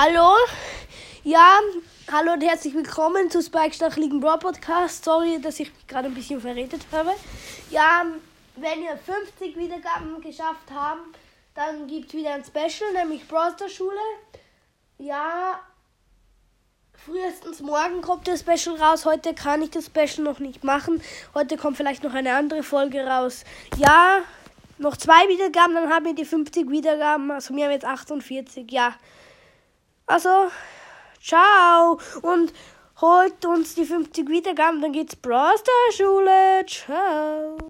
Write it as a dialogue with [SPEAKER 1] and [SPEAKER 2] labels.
[SPEAKER 1] Hallo? Ja, hallo und herzlich willkommen zu Spike Stacheligen Brawl Podcast. Sorry, dass ich mich gerade ein bisschen verredet habe. Ja, wenn wir 50 Wiedergaben geschafft haben, dann gibt es wieder ein Special, nämlich Brawl Stars Schule. Ja, frühestens morgen kommt das Special raus. Heute kann ich das Special noch nicht machen. Heute kommt vielleicht noch eine andere Folge raus. Ja, noch zwei Wiedergaben, dann haben wir die 50 Wiedergaben. Also wir haben jetzt 48, ja. Also, ciao. Und holt uns die 50 Wiedergaben, dann geht's Brawl Stars Schule. Ciao.